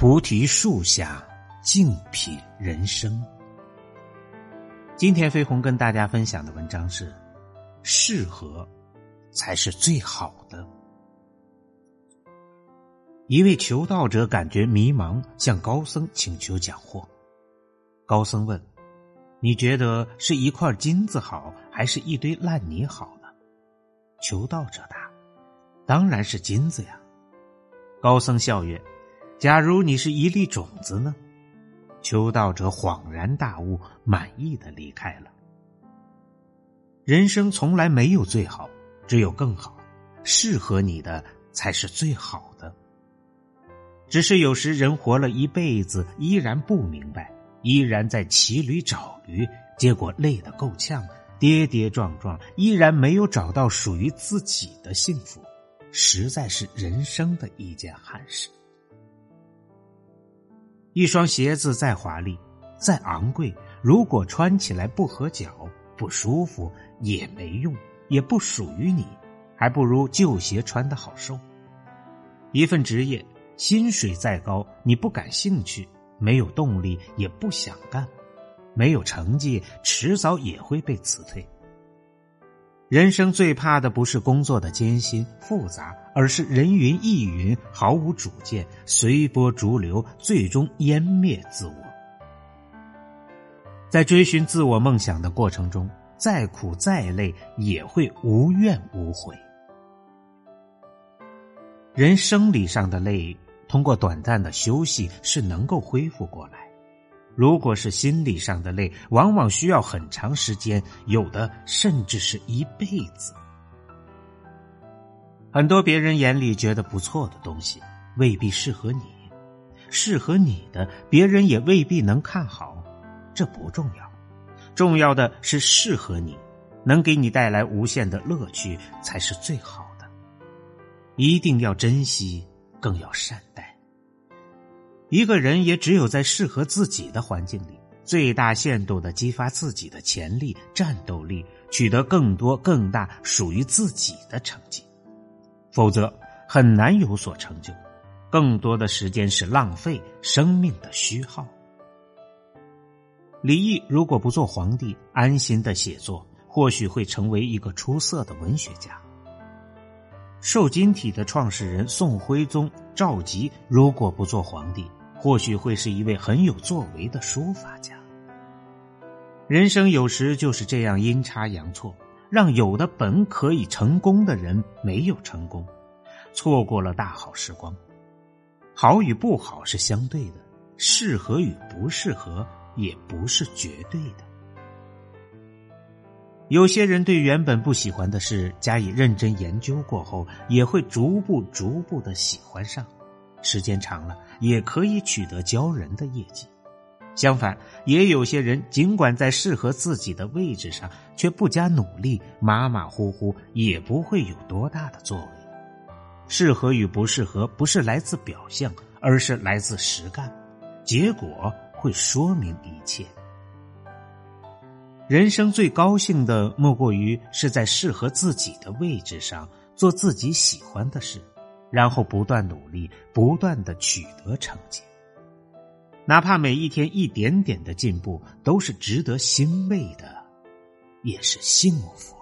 菩提树下，静品人生。今天飞鸿跟大家分享的文章是：适合才是最好的。一位求道者感觉迷茫，向高僧请求讲惑。高僧问：“你觉得是一块金子好，还是一堆烂泥好呢？”求道者答：“当然是金子呀。”高僧笑曰：“假如你是一粒种子呢？”求道者恍然大悟，满意的离开了。人生从来没有最好，只有更好。适合你的才是最好的。只是有时人活了一辈子，依然不明白，依然在骑驴找驴，结果累得够呛，跌跌撞撞，依然没有找到属于自己的幸福，实在是人生的一件憾事。一双鞋子再华丽、再昂贵，如果穿起来不合脚、不舒服，也没用，也不属于你，还不如旧鞋穿的好受。一份职业，薪水再高，你不感兴趣，没有动力，也不想干，没有成绩，迟早也会被辞退。人生最怕的不是工作的艰辛复杂，而是人云亦云，毫无主见，随波逐流，最终湮灭自我。在追寻自我梦想的过程中，再苦再累，也会无怨无悔。人生理上的累，通过短暂的休息是能够恢复过来。如果是心理上的累，往往需要很长时间，有的甚至是一辈子。很多别人眼里觉得不错的东西，未必适合你；适合你的，别人也未必能看好。这不重要，重要的是适合你，能给你带来无限的乐趣，才是最好的。一定要珍惜，更要善待。一个人也只有在适合自己的环境里，最大限度的激发自己的潜力、战斗力，取得更多、更大属于自己的成绩，否则很难有所成就。更多的时间是浪费，生命的虚耗。李毅如果不做皇帝，安心的写作，或许会成为一个出色的文学家。瘦金体的创始人宋徽宗赵佶，如果不做皇帝，或许会是一位很有作为的书法家。人生有时就是这样阴差阳错，让有的本可以成功的人没有成功，错过了大好时光。好与不好是相对的，适合与不适合也不是绝对的。有些人对原本不喜欢的事加以认真研究过后，也会逐步逐步的喜欢上。时间长了，也可以取得骄人的业绩。相反，也有些人尽管在适合自己的位置上，却不加努力，马马虎虎，也不会有多大的作为。适合与不适合，不是来自表象，而是来自实干。结果会说明一切。人生最高兴的，莫过于是在适合自己的位置上，做自己喜欢的事。然后不断努力，不断的取得成绩，哪怕每一天一点点的进步，都是值得欣慰的，也是幸福。